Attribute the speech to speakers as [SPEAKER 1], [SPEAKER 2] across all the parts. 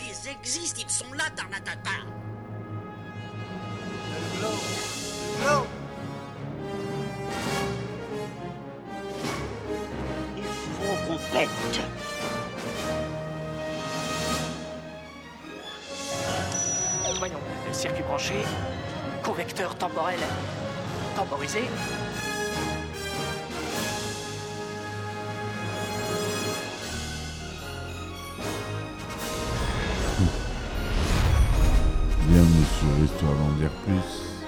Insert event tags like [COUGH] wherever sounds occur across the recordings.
[SPEAKER 1] ils existent, ils sont là, Tarnatata.
[SPEAKER 2] Il faut qu'on pète.
[SPEAKER 3] Voyons, circuit branché, convecteur temporel temporisé.
[SPEAKER 4] Bienvenue sur Histoire d'en dire plus.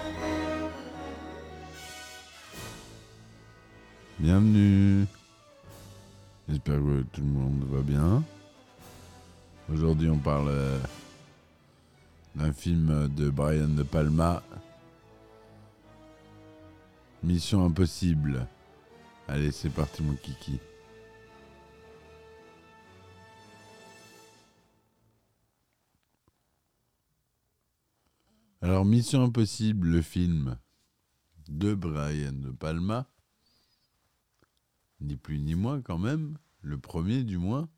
[SPEAKER 4] Bienvenue. J'espère que tout le monde va bien. Aujourd'hui, on parle euh, d'un film de Brian De Palma. Mission impossible. Allez, c'est parti, mon kiki. Alors, Mission Impossible, le film de Brian De Palma, ni plus ni moins quand même, le premier du moins,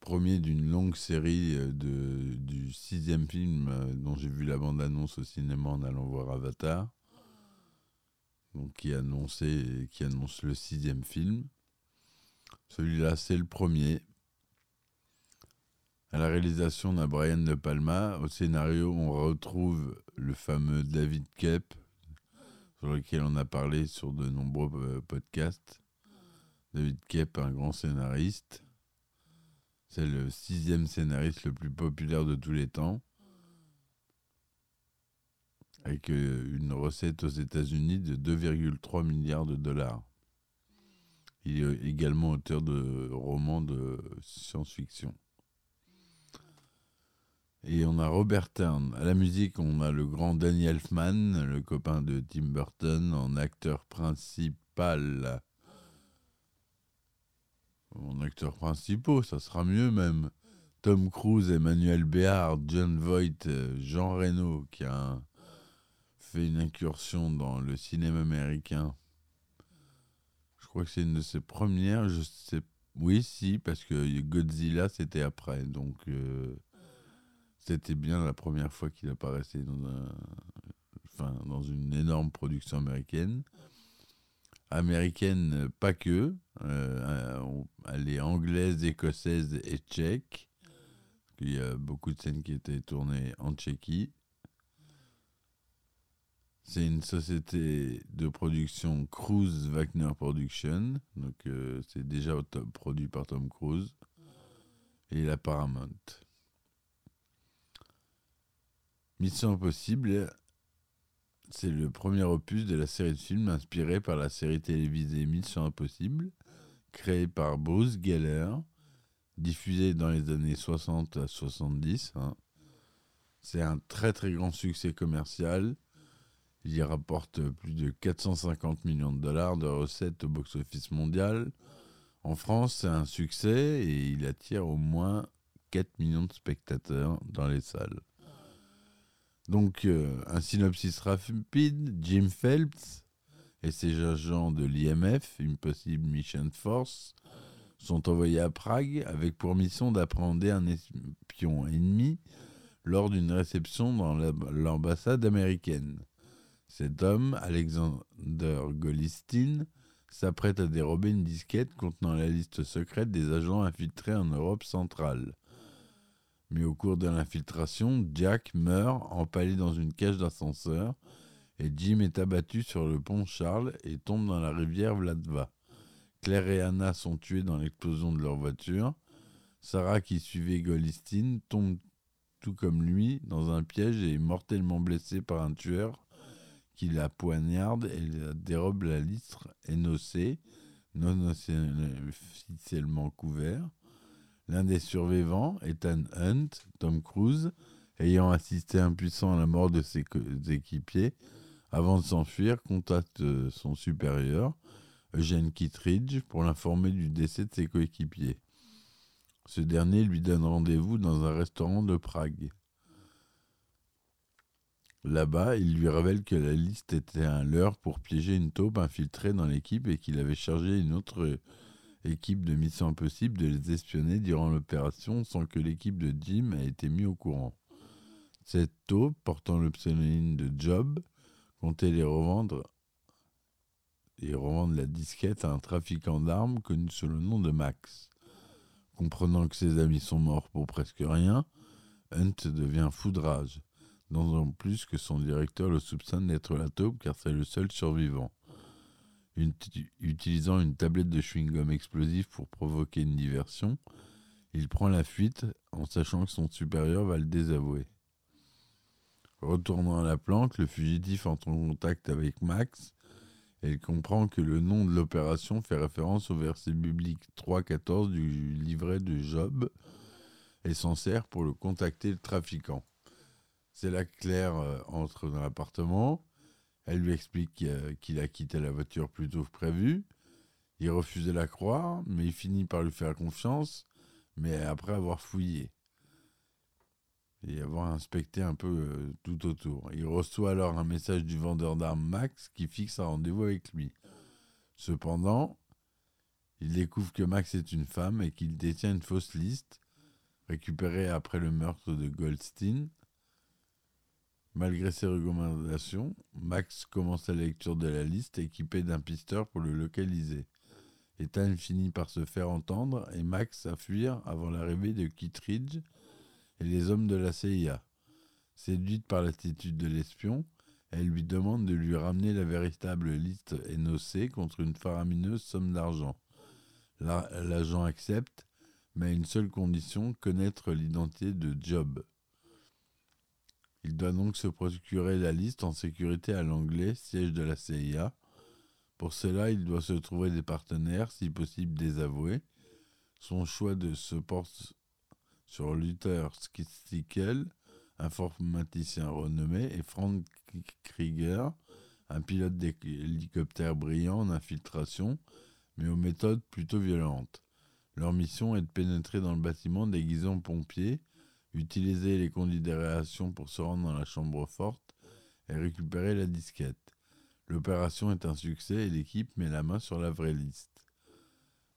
[SPEAKER 4] premier d'une longue série euh, de, du sixième film euh, dont j'ai vu la bande-annonce au cinéma en allant voir Avatar, donc qui, annonçait, qui annonce le sixième film. Celui-là, c'est le premier. À la réalisation d'un Brian De Palma, au scénario, on retrouve le fameux David Kep, sur lequel on a parlé sur de nombreux euh, podcasts. David Kep, un grand scénariste. C'est le sixième scénariste le plus populaire de tous les temps. Avec euh, une recette aux États-Unis de 2,3 milliards de dollars. Il est également auteur de romans de science-fiction. Et on a Robert Tern. À la musique, on a le grand Danny Elfman, le copain de Tim Burton, en acteur principal. En acteur principaux, ça sera mieux même. Tom Cruise, Emmanuel Béard, John Voight, Jean Reno, qui a fait une incursion dans le cinéma américain. Je crois que c'est une de ses premières. Je sais, oui, si, parce que Godzilla c'était après, donc. Euh, c'était bien la première fois qu'il apparaissait dans, un, enfin, dans une énorme production américaine. Américaine, pas que. Euh, elle est anglaise, écossaise et tchèque. Il y a beaucoup de scènes qui étaient tournées en Tchéquie. C'est une société de production Cruise Wagner Production. Donc euh, c'est déjà produit par Tom Cruise. Et la Paramount. Mission Impossible, c'est le premier opus de la série de films inspirée par la série télévisée Mission Impossible, créée par Bruce Geller, diffusée dans les années 60 à 70. Hein. C'est un très très grand succès commercial. Il y rapporte plus de 450 millions de dollars de recettes au box-office mondial. En France, c'est un succès et il attire au moins 4 millions de spectateurs dans les salles. Donc, euh, un synopsis rapide Jim Phelps et ses agents de l'IMF, Impossible Mission Force, sont envoyés à Prague avec pour mission d'appréhender un espion ennemi lors d'une réception dans l'ambassade américaine. Cet homme, Alexander Golistin, s'apprête à dérober une disquette contenant la liste secrète des agents infiltrés en Europe centrale. Mais au cours de l'infiltration, Jack meurt empalé dans une cage d'ascenseur et Jim est abattu sur le pont Charles et tombe dans la rivière Vladva. Claire et Anna sont tuées dans l'explosion de leur voiture. Sarah, qui suivait Golistine, tombe tout comme lui dans un piège et est mortellement blessée par un tueur qui la poignarde et la dérobe la litre énocée, non officiellement couvert. L'un des survivants, Ethan Hunt, Tom Cruise, ayant assisté impuissant à la mort de ses équipiers, avant de s'enfuir, contacte son supérieur, Eugene Kittridge, pour l'informer du décès de ses coéquipiers. Ce dernier lui donne rendez-vous dans un restaurant de Prague. Là-bas, il lui révèle que la liste était un leurre pour piéger une taupe infiltrée dans l'équipe et qu'il avait chargé une autre équipe de Mission Impossible de les espionner durant l'opération sans que l'équipe de Jim ait été mis au courant. Cette taupe, portant le pseudonyme de Job, comptait les revendre et revendre la disquette à un trafiquant d'armes connu sous le nom de Max. Comprenant que ses amis sont morts pour presque rien, Hunt devient fou de rage, en plus que son directeur le soupçonne d'être la taupe car c'est le seul survivant. Utilisant une tablette de chewing-gum explosif pour provoquer une diversion, il prend la fuite en sachant que son supérieur va le désavouer. Retournant à la planque, le fugitif entre en contact avec Max et il comprend que le nom de l'opération fait référence au verset biblique 3.14 du livret de Job et s'en sert pour le contacter le trafiquant. C'est là que Claire euh, entre dans l'appartement. Elle lui explique qu'il a quitté la voiture plus tôt que prévu. Il refuse de la croire, mais il finit par lui faire confiance, mais après avoir fouillé et avoir inspecté un peu euh, tout autour. Il reçoit alors un message du vendeur d'armes Max qui fixe un rendez-vous avec lui. Cependant, il découvre que Max est une femme et qu'il détient une fausse liste récupérée après le meurtre de Goldstein. Malgré ses recommandations, Max commence la lecture de la liste équipé d'un pisteur pour le localiser. Ethan finit par se faire entendre et Max à fuir avant l'arrivée de Kittridge et les hommes de la CIA. Séduite par l'attitude de l'espion, elle lui demande de lui ramener la véritable liste énoncée contre une faramineuse somme d'argent. L'agent accepte, mais à une seule condition, connaître l'identité de Job. Il doit donc se procurer la liste en sécurité à l'anglais, siège de la CIA. Pour cela, il doit se trouver des partenaires, si possible désavoués. Son choix de se porte sur Luther Stickel, informaticien renommé, et Frank Krieger, un pilote d'hélicoptère brillant en infiltration, mais aux méthodes plutôt violentes. Leur mission est de pénétrer dans le bâtiment déguisé en pompier, utiliser les conduits d'aération pour se rendre dans la chambre forte et récupérer la disquette. L'opération est un succès et l'équipe met la main sur la vraie liste.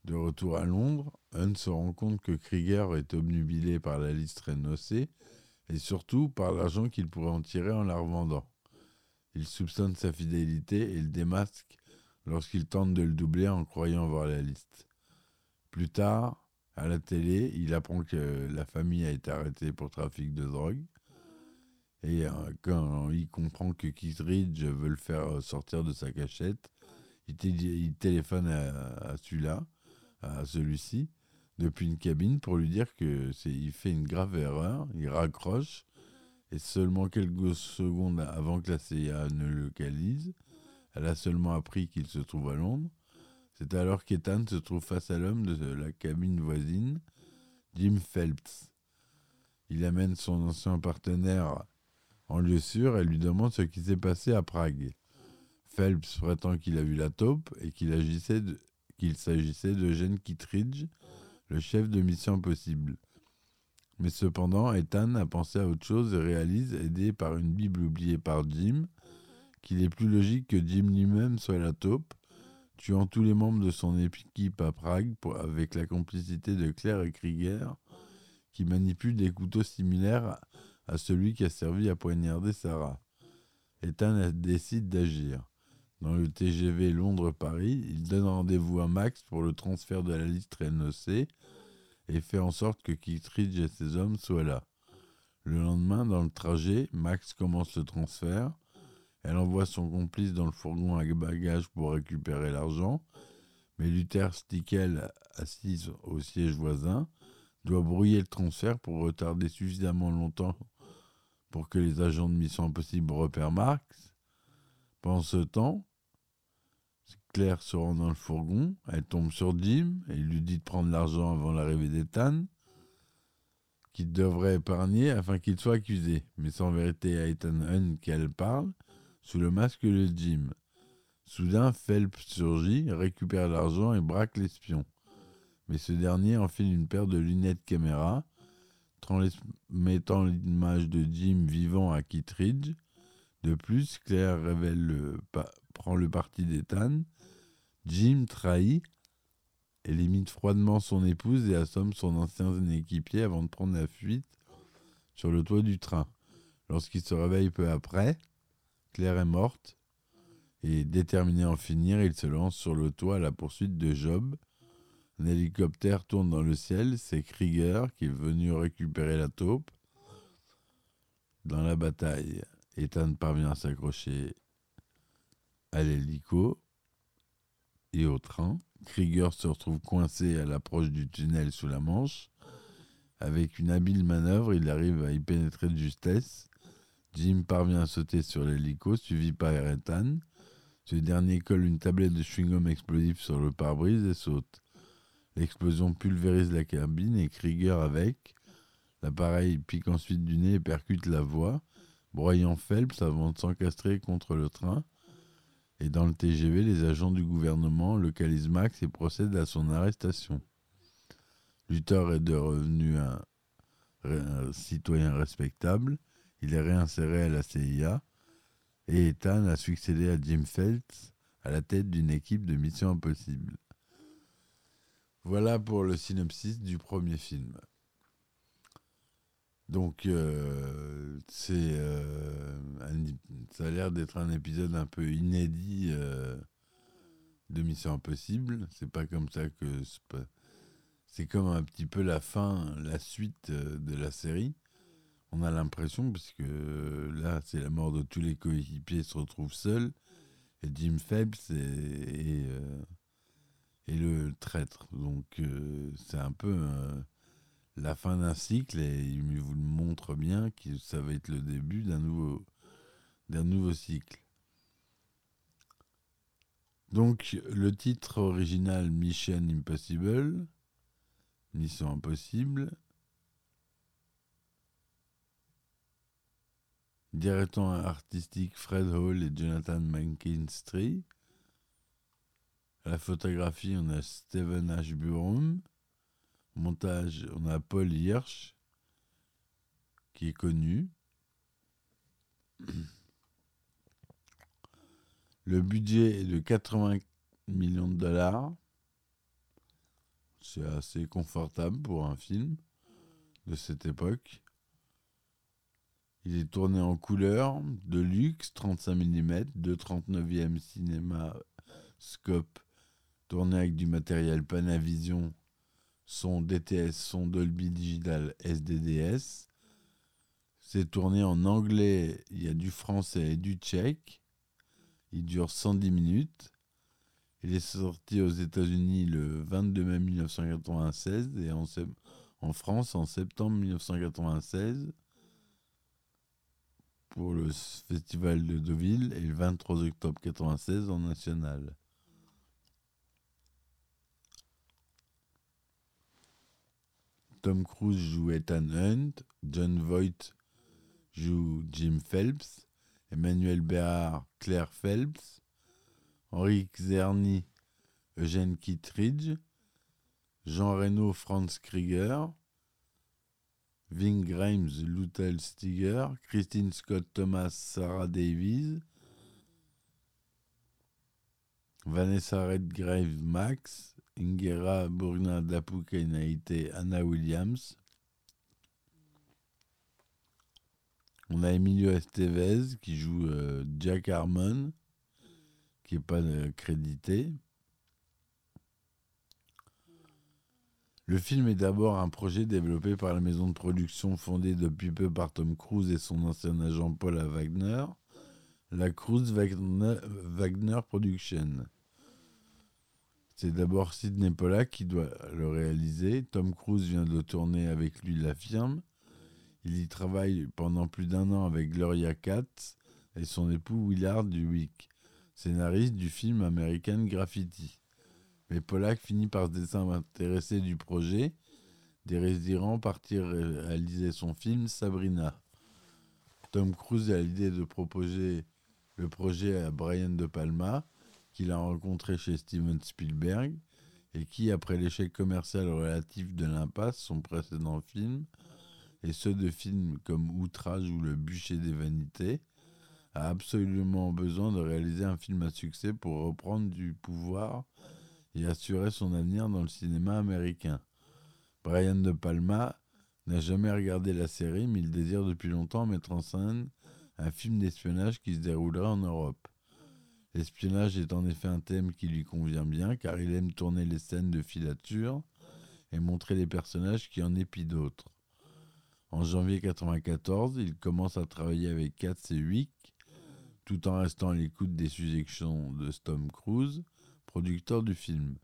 [SPEAKER 4] De retour à Londres, Hunt se rend compte que Krieger est obnubilé par la liste rénocée et surtout par l'argent qu'il pourrait en tirer en la revendant. Il soupçonne sa fidélité et le démasque lorsqu'il tente de le doubler en croyant voir la liste. Plus tard, à la télé, il apprend que la famille a été arrêtée pour trafic de drogue. Et euh, quand il comprend que Kittridge veut le faire sortir de sa cachette, il, téléphone à celui-là à celui-ci depuis une cabine pour lui dire que c'est il fait une grave erreur, il raccroche et seulement quelques secondes avant que la CIA ne localise, elle a seulement appris qu'il se trouve à Londres. C'est alors qu'Ethan se trouve face à l'homme de la cabine voisine, Jim Phelps. Il amène son ancien partenaire en lieu sûr et lui demande ce qui s'est passé à Prague. Phelps prétend qu'il a vu la taupe et qu'il agissait de, qu'il s'agissait d'Eugène Kittridge, le chef de Mission Impossible. Mais cependant, Ethan a pensé à autre chose et réalise, aidé par une Bible oubliée par Jim, qu'il est plus logique que Jim lui-même soit la taupe, tuant tous les membres de son équipe à Prague avec la complicité de Claire et Krieger, qui manipulent des couteaux similaires à celui qui a servi à poignarder Sarah. Ethan décide d'agir. Dans le TGV Londres-Paris, il donne rendez-vous à Max pour le transfert de la liste rénocée et fait en sorte que Kittridge et ses hommes soient là. Le lendemain, dans le trajet, Max commence le transfert. Elle envoie son complice dans le fourgon à bagages pour récupérer l'argent, mais Luther Stickel, assise au siège voisin, doit brouiller le transfert pour retarder suffisamment longtemps pour que les agents de Mission Impossible repèrent Max. Pendant ce temps, Claire se rend dans le fourgon, elle tombe sur Jim et lui dit de prendre l'argent avant l'arrivée d'Ethan, qu'il devrait épargner afin qu'il soit accusé. Mais sans vérité à Ethan Hunt qu'elle parle, sous le masque de Jim. Soudain, Phelps surgit, récupère l'argent et braque l'espion. Mais ce dernier enfile une paire de lunettes caméra, transmettant l'image de Jim vivant à Kittridge, De plus, Claire révèle le, prend le parti d'Ethan. Jim trahit et limite froidement son épouse et assomme son ancien équipier avant de prendre la fuite sur le toit du train. Lorsqu'il se réveille peu après, Claire est morte et déterminé à en finir, il se lance sur le toit à la poursuite de Job. Un hélicoptère tourne dans le ciel, c'est Krieger qui est venu récupérer la taupe. Dans la bataille, Ethan parvient à s'accrocher à l'hélico et au train. Krieger se retrouve coincé à l'approche du tunnel sous la Manche. Avec une habile manœuvre, il arrive à y pénétrer de justesse. Jim parvient à sauter sur l'hélico, suivi par Ethan. Ce dernier colle une tablette de chewing-gum explosif sur le pare-brise et saute. L'explosion pulvérise la cabine et Krieger avec. L'appareil pique ensuite du nez et percute la voie, broyant Phelps avant de s'encastrer contre le train. Et dans le TGV, les agents du gouvernement localisent Max et procèdent à son arrestation. Luther est de revenu un, un citoyen respectable. Il est réinséré à la CIA et Ethan a succédé à Jim Phelps à la tête d'une équipe de Mission Impossible. Voilà pour le synopsis du premier film. Donc, euh, c'est, euh, ça a l'air d'être un épisode un peu inédit euh, de Mission Impossible. C'est pas comme ça que c'est comme un petit peu la fin, la suite de la série. On a l'impression, parce que euh, là, c'est la mort de tous les coéquipiers, se retrouvent seuls, et Jim Phelps est, euh, le traître. Donc, euh, c'est un peu la fin d'un cycle, et il vous le montre bien que ça va être le début d'un nouveau, d'un nouveau cycle. Donc, le titre original Mission Impossible, Mission Impossible, Directeur artistique Fred Hall et Jonathan McKinstry. À la photographie, on a Steven Ashburn. Montage, on a Paul Hirsch, qui est connu. Le budget est de 80 millions de dollars. C'est assez confortable pour un film de cette époque. Il est tourné en couleur, de luxe, 35 mm, de 39e cinéma scope, tourné avec du matériel Panavision, son DTS, son Dolby Digital SDDS. C'est tourné en anglais, il y a du français et du tchèque. Il dure 110 minutes. Il est sorti aux États-Unis le 22 mai 1996 et en, en France en septembre 1996 pour le festival de Deauville et le 23 octobre 96 en national. Tom Cruise joue Ethan Hunt, John Voight joue Jim Phelps, Emmanuel Béard, Claire Phelps, Henri Czerny, Eugène Kittridge, Jean Reno, Franz Krieger, Ving Grimes, Lutel Stiger, Christine Scott Thomas, Sarah Davies, Vanessa Redgrave Max, Ingera Burna Dapukainaite, Anna Williams. On a Emilio Estevez qui joue euh, Jack Harmon, qui n'est pas euh, crédité. Le film est d'abord un projet développé par la maison de production fondée depuis peu par Tom Cruise et son ancien agent Paul Wagner, la Cruise Wagner, Production. C'est d'abord Sidney Pollack qui doit le réaliser. Tom Cruise vient de tourner avec lui, l'affirme. Il y travaille pendant plus d'un an avec Gloria Katz et son époux Willard Duwick, scénariste du film American Graffiti. Mais Pollack finit par se désintéresser du projet, désirant partir réaliser son film Sabrina. Tom Cruise a l'idée de proposer le projet à Brian De Palma, qu'il a rencontré chez Steven Spielberg, et qui, après l'échec commercial relatif de L'Impasse, son précédent film, et ceux de films comme Outrage ou Le Bûcher des Vanités, a absolument besoin de réaliser un film à succès pour reprendre du pouvoir et assurer son avenir dans le cinéma américain. Brian De Palma n'a jamais regardé la série, mais il désire depuis longtemps mettre en scène un film d'espionnage qui se déroulerait en Europe. L'espionnage est en effet un thème qui lui convient bien car il aime tourner les scènes de filature et montrer les personnages qui en épient d'autres. En janvier 1994, il commence à travailler avec Katz et Wick, tout en restant à l'écoute des suggestions de Tom Cruise, producteur du film.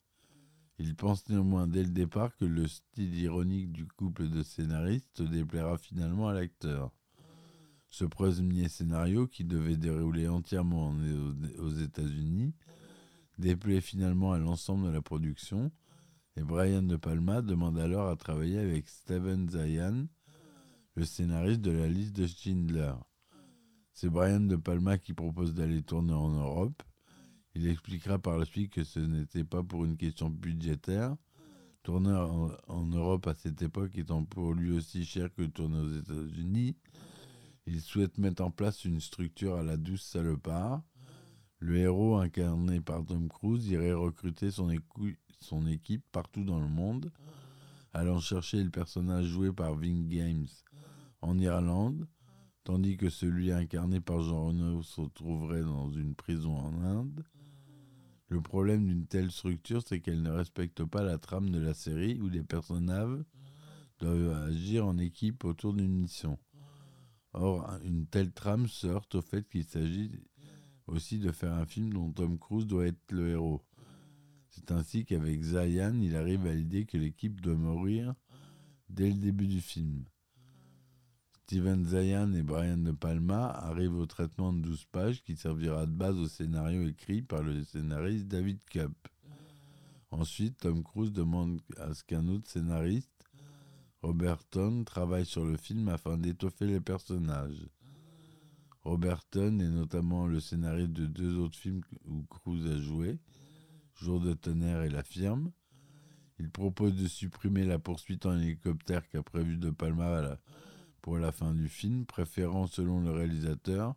[SPEAKER 4] Il pense néanmoins dès le départ que le style ironique du couple de scénaristes déplaira finalement à l'acteur. Ce premier scénario, qui devait dérouler entièrement aux États-Unis, déplaît finalement à l'ensemble de la production, et Brian De Palma demande alors à travailler avec Steven Zayan, le scénariste de la liste de Schindler. C'est Brian De Palma qui propose d'aller tourner en Europe. Il expliquera par la suite que ce n'était pas pour une question budgétaire, tourner en, Europe à cette époque étant pour lui aussi cher que tourner aux États-Unis, il souhaite mettre en place une structure à la douce salopard. Le héros incarné par Tom Cruise irait recruter son, son équipe partout dans le monde, allant chercher le personnage joué par Ving Games en Irlande, tandis que celui incarné par Jean Reno se trouverait dans une prison en Inde. Le problème d'une telle structure, c'est qu'elle ne respecte pas la trame de la série où les personnages doivent agir en équipe autour d'une mission. Or, une telle trame se heurte au fait qu'il s'agit aussi de faire un film dont Tom Cruise doit être le héros. C'est ainsi qu'avec Zayan, il arrive à l'idée que l'équipe doit mourir dès le début du film. Steven Zayan et Brian De Palma arrivent au traitement de 12 pages qui servira de base au scénario écrit par le scénariste David Cup. Ensuite, Tom Cruise demande à ce qu'un autre scénariste Roberton travaille sur le film afin d'étoffer les personnages. Roberton est notamment le scénariste de deux autres films où Cruise a joué, Jour de tonnerre et La Firme. Il propose de supprimer la poursuite en hélicoptère qu'a prévu De Palma pour la fin du film, préférant, selon le réalisateur,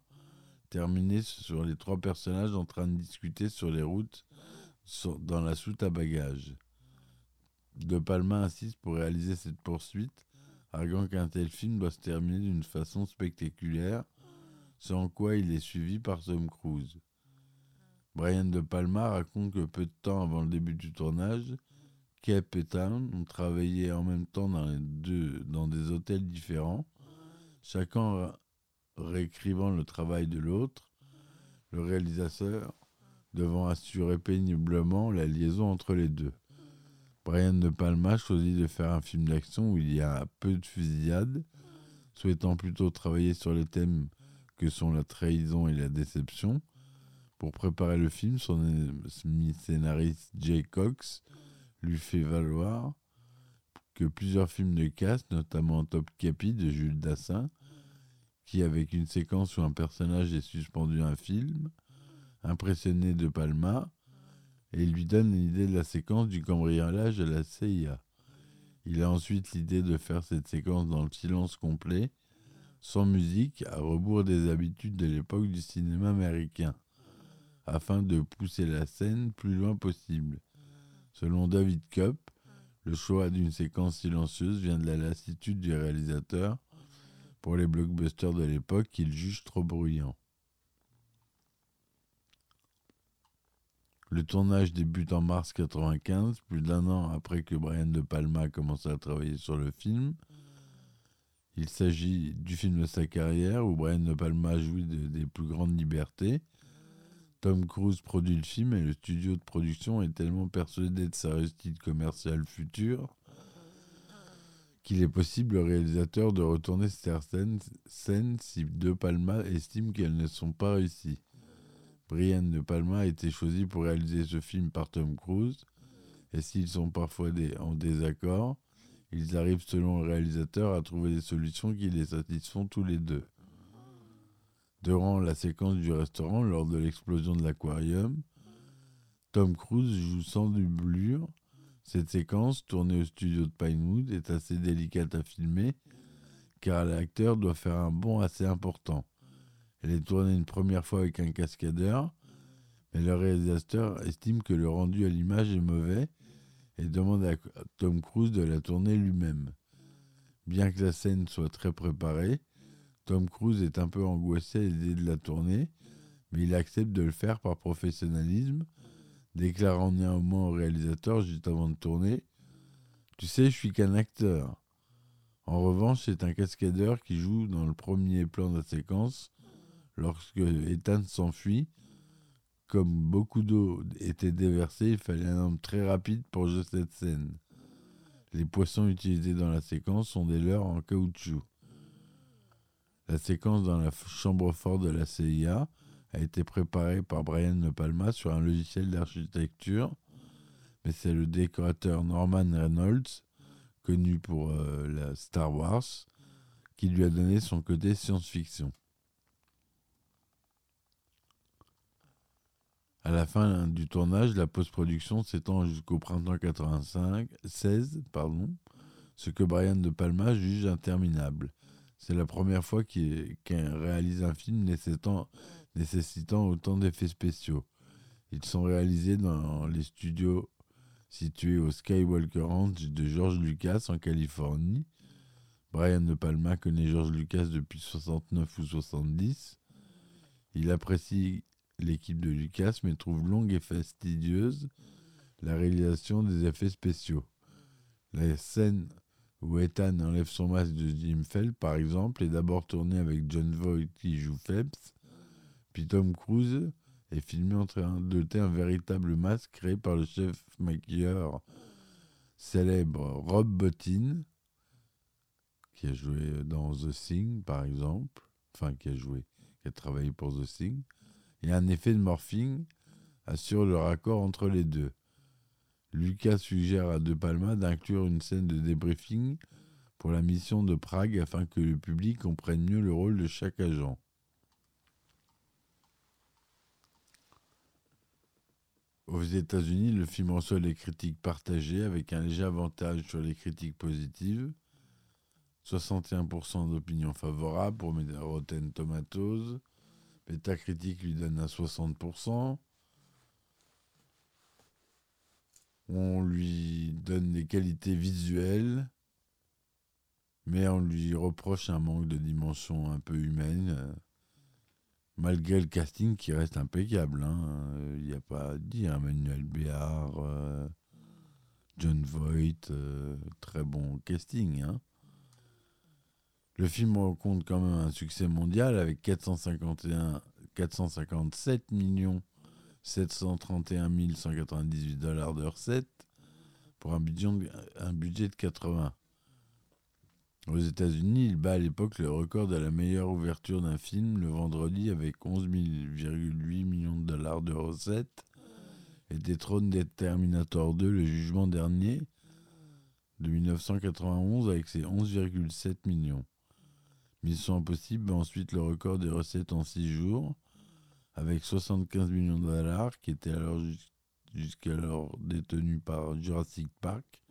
[SPEAKER 4] terminer sur les trois personnages en train de discuter sur les routes dans la soute à bagages. De Palma insiste pour réaliser cette poursuite, arguant qu'un tel film doit se terminer d'une façon spectaculaire, sans quoi il est suivi par Tom Cruise. Brian De Palma raconte que peu de temps avant le début du tournage, Kep et Town ont travaillé en même temps dans des hôtels différents, chacun réécrivant le travail de l'autre, le réalisateur devant assurer péniblement la liaison entre les deux. Brian De Palma choisit de faire un film d'action où il y a peu de fusillades, souhaitant plutôt travailler sur les thèmes que sont la trahison et la déception. Pour préparer le film, son scénariste Jay Cox lui fait valoir plusieurs films de casse, notamment Top Capi de Jules Dassin, qui avec une séquence où un personnage est suspendu à un film, impressionné de Palma, et lui donne l'idée de la séquence du cambriolage de la CIA. Il a ensuite l'idée de faire cette séquence dans le silence complet, sans musique, à rebours des habitudes de l'époque du cinéma américain, afin de pousser la scène plus loin possible. Selon David Cup, le choix d'une séquence silencieuse vient de la lassitude du réalisateur pour les blockbusters de l'époque qu'il juge trop bruyants. Le tournage débute en mars 1995, plus d'un an après que Brian De Palma a commencé à travailler sur le film. Il s'agit du film de sa carrière où Brian De Palma jouit des plus grandes libertés. Tom Cruise produit le film et le studio de production est tellement persuadé de sa réussite commerciale future qu'il est possible au réalisateur de retourner certaines scènes si De Palma estime qu'elles ne sont pas réussies. Brian De Palma a été choisi pour réaliser ce film par Tom Cruise, et s'ils sont parfois en désaccord, ils arrivent selon le réalisateur à trouver des solutions qui les satisfont tous les deux. Durant la séquence du restaurant, lors de l'explosion de l'aquarium, Tom Cruise joue sans doublure. Cette séquence, tournée au studio de Pinewood, est assez délicate à filmer, car l'acteur doit faire un bond assez important Elle est tournée une première fois avec un cascadeur, mais le réalisateur estime que le rendu à l'image est mauvais et demande à Tom Cruise de la tourner lui-même. Bien que la scène soit très préparée, Tom Cruise est un peu angoissé à l'idée de la tourner, mais il accepte de le faire par professionnalisme, déclarant néanmoins au réalisateur juste avant de tourner Tu sais, je suis qu'un acteur. En revanche, c'est un cascadeur qui joue dans le premier plan de la séquence lorsque Ethan s'enfuit. Comme beaucoup d'eau était déversée, il fallait un homme très rapide pour jouer cette scène. Les poissons utilisés dans la séquence sont des leurres en caoutchouc. La séquence dans la chambre forte de la CIA a été préparée par Brian De Palma sur un logiciel d'architecture, mais c'est le décorateur Norman Reynolds, connu pour euh, la Star Wars, qui lui a donné son côté science-fiction. À la fin du tournage, la post-production s'étend jusqu'au printemps 85, 16, pardon, ce que Brian De Palma juge interminable. C'est la première fois qu'il réalise un film nécessitant, nécessitant autant d'effets spéciaux. Ils sont réalisés dans les studios situés au Skywalker Ranch de George Lucas en Californie. Brian De Palma connaît George Lucas depuis 69 ou 70. Il apprécie l'équipe de Lucas, mais trouve longue et fastidieuse la réalisation des effets spéciaux. La scène où Ethan enlève son masque de Jim par exemple, est d'abord tournée avec John Voight qui joue Phelps, puis Tom Cruise est filmé en train de jeter un véritable masque créé par le chef maquilleur célèbre Rob Bottin, qui a joué dans The Thing, par exemple, enfin qui a joué, qui a travaillé pour The Thing, et un effet de morphing assure le raccord entre les deux. Lucas suggère à De Palma d'inclure une scène de débriefing pour la mission de Prague afin que le public comprenne mieux le rôle de chaque agent. Aux États-Unis, le film reçoit les critiques partagées avec un léger avantage sur les critiques positives. 61% d'opinions favorables pour Rotten Tomatoes, Metacritic lui donne un 60%. On lui donne des qualités visuelles, mais on lui reproche un manque de dimension un peu humaine, malgré le casting qui reste impeccable. Hein. Il n'y a pas à dire. Emmanuel Béard, euh, John Voight, euh, très bon casting. Hein. Le film rencontre quand même un succès mondial avec 451, 457 millions 731 198 dollars de recettes pour un budget, un budget de 80. Aux États-Unis, il bat à l'époque le record de la meilleure ouverture d'un film le vendredi avec 11,8 millions de dollars de recettes et détrône Terminator 2 le jugement dernier de 1991 avec ses 11,7 millions. Mission Impossible ensuite le record des recettes en 6 jours, avec 75 millions de dollars, qui étaient alors jusqu'alors détenus par Jurassic Park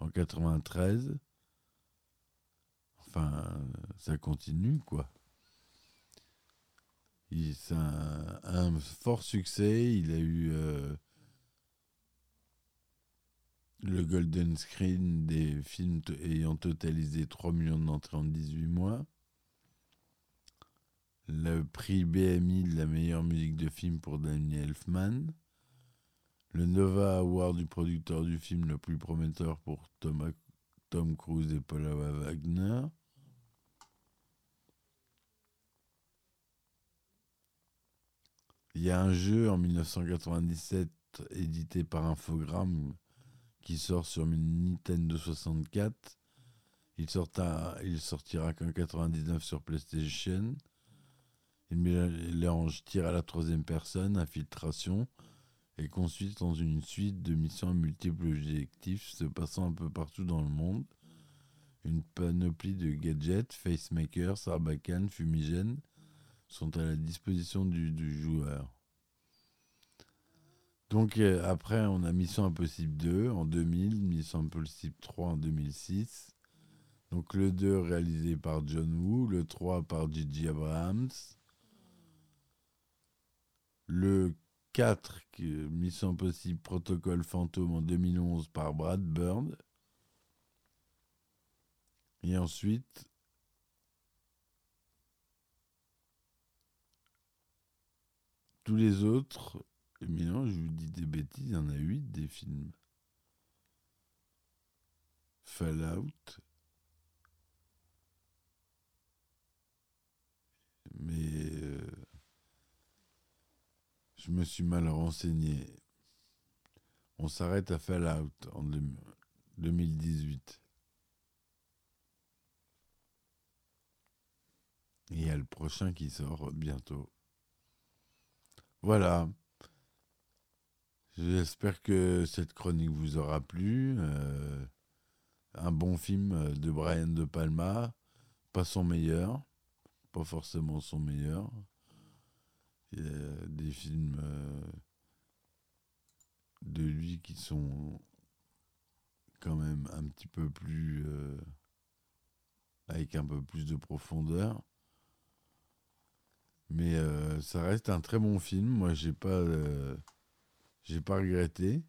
[SPEAKER 4] en 93. Enfin, ça continue, quoi. C'est un, fort succès. Il a eu euh, le Golden Screen des films ayant totalisé 3 millions d'entrées en 18 mois le prix BMI de la meilleure musique de film pour Daniel Elfman, le Nova Award du producteur du film le plus prometteur pour Tom, Tom Cruise et Paula Wagner. Il y a un jeu en 1997 édité par Infogrames qui sort sur Nintendo 64. Il, il sortira qu'en 99 sur PlayStation. Il mélange tir à la troisième personne, infiltration, et consiste dans une suite de missions à multiples objectifs se passant un peu partout dans le monde. Une panoplie de gadgets, facemakers, sarbacane, fumigènes sont à la disposition du, joueur. Donc euh, après, on a Mission Impossible 2 en 2000, Mission Impossible 3 en 2006. Donc le 2 réalisé par John Woo, le 3 par Gigi Abrams, Le 4, qui- Mission Impossible Protocole Fantôme en 2011 par Brad Bird. Et ensuite, tous les autres, mais non, je vous dis des bêtises, il y en a 8 des films. Fallout. Mais je me suis mal renseigné. On s'arrête à Fallout en deux- 2018. Et il y a le prochain qui sort bientôt. Voilà. J'espère que cette chronique vous aura plu. Euh, un bon film de Brian De Palma, pas son meilleur, pas forcément son meilleur. Des films euh, de lui qui sont quand même un petit peu plus euh, avec un peu plus de profondeur. Mais euh, ça reste un très bon film. Moi, j'ai pas, j'ai pas regretté.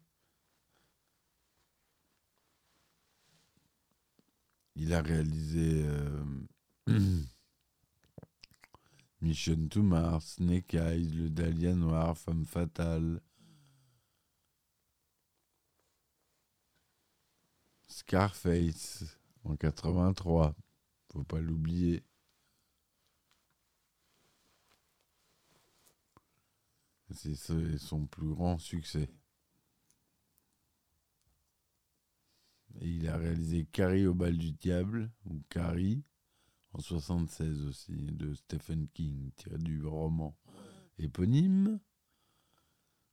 [SPEAKER 4] Il a réalisé [CLEARS THROAT] Mission to Mars, Snake Le Dahlia Noir, Femme Fatale, Scarface en 83. Faut pas l'oublier. C'est ce- son plus grand succès. Il a réalisé Carrie au bal du diable, ou Carrie, en 76 aussi, de Stephen King, tiré du roman éponyme.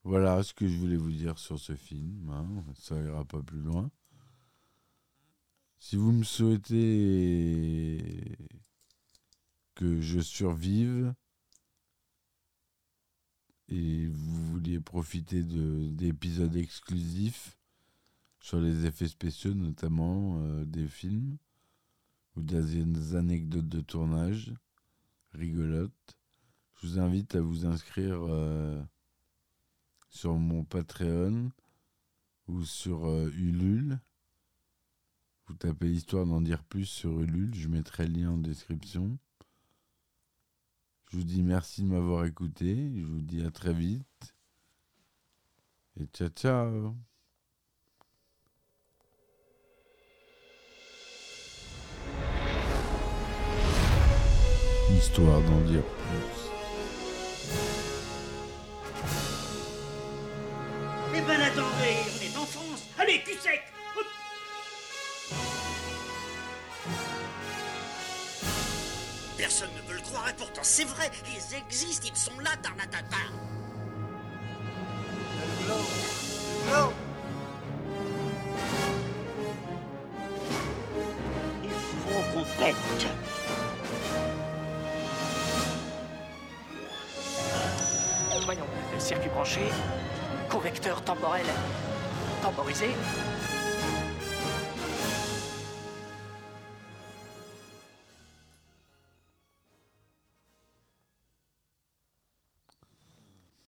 [SPEAKER 4] Voilà ce que je voulais vous dire sur ce film. hein, Ça ira pas plus loin. Si vous me souhaitez que je survive et vous vouliez profiter de- d'épisodes exclusifs sur les effets spéciaux, notamment euh, des films ou des anecdotes de tournage rigolotes, je vous invite à vous inscrire euh, sur mon Patreon ou sur euh, Ulule. Vous tapez l'histoire d'en dire plus sur Ulule, je mettrai le lien en description. Je vous dis merci de m'avoir écouté, je vous dis à très vite. Et ciao ciao Histoire d'en dire plus.
[SPEAKER 2] Eh ben attendez, on est en France. Allez, cul sec
[SPEAKER 1] Personne ne veut le croire et pourtant c'est vrai. Ils existent, ils sont là, Tarnatata.
[SPEAKER 3] temporelle. Temporisée